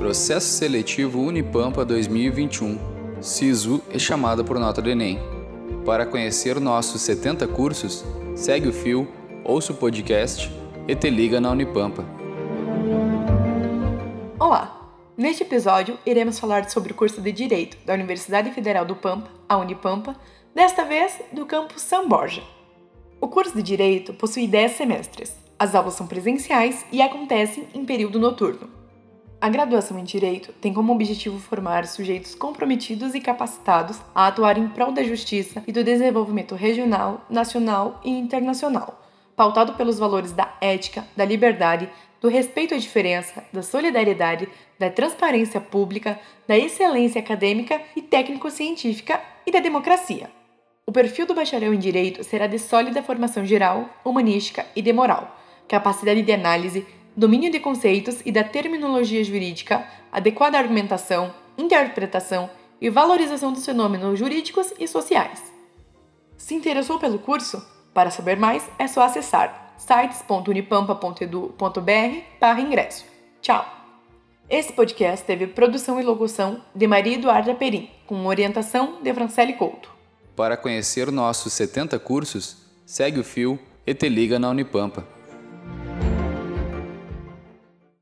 Processo Seletivo Unipampa 2021. SISU é chamada por nota do Enem. Para conhecer nossos 70 cursos, segue o fio, ouça o podcast e te liga na Unipampa. Olá! Neste episódio, iremos falar sobre o curso de Direito da Universidade Federal do Pampa, a Unipampa, desta vez do campus São Borja. O curso de Direito possui 10 semestres. As aulas são presenciais e acontecem em período noturno. A graduação em Direito tem como objetivo formar sujeitos comprometidos e capacitados a atuar em prol da justiça e do desenvolvimento regional, nacional e internacional, pautado pelos valores da ética, da liberdade, do respeito à diferença, da solidariedade, da transparência pública, da excelência acadêmica e técnico-científica e da democracia. O perfil do bacharel em Direito será de sólida formação geral, humanística e de moral, capacidade de análise, domínio de conceitos e da terminologia jurídica, adequada argumentação, interpretação e valorização dos fenômenos jurídicos e sociais. Se interessou pelo curso? Para saber mais, é só acessar sites.unipampa.edu.br ingresso. Tchau! Esse podcast teve produção e locução de Maria Eduarda Perim, com orientação de Francele Couto. Para conhecer nossos 70 cursos, segue o fio e te liga na Unipampa.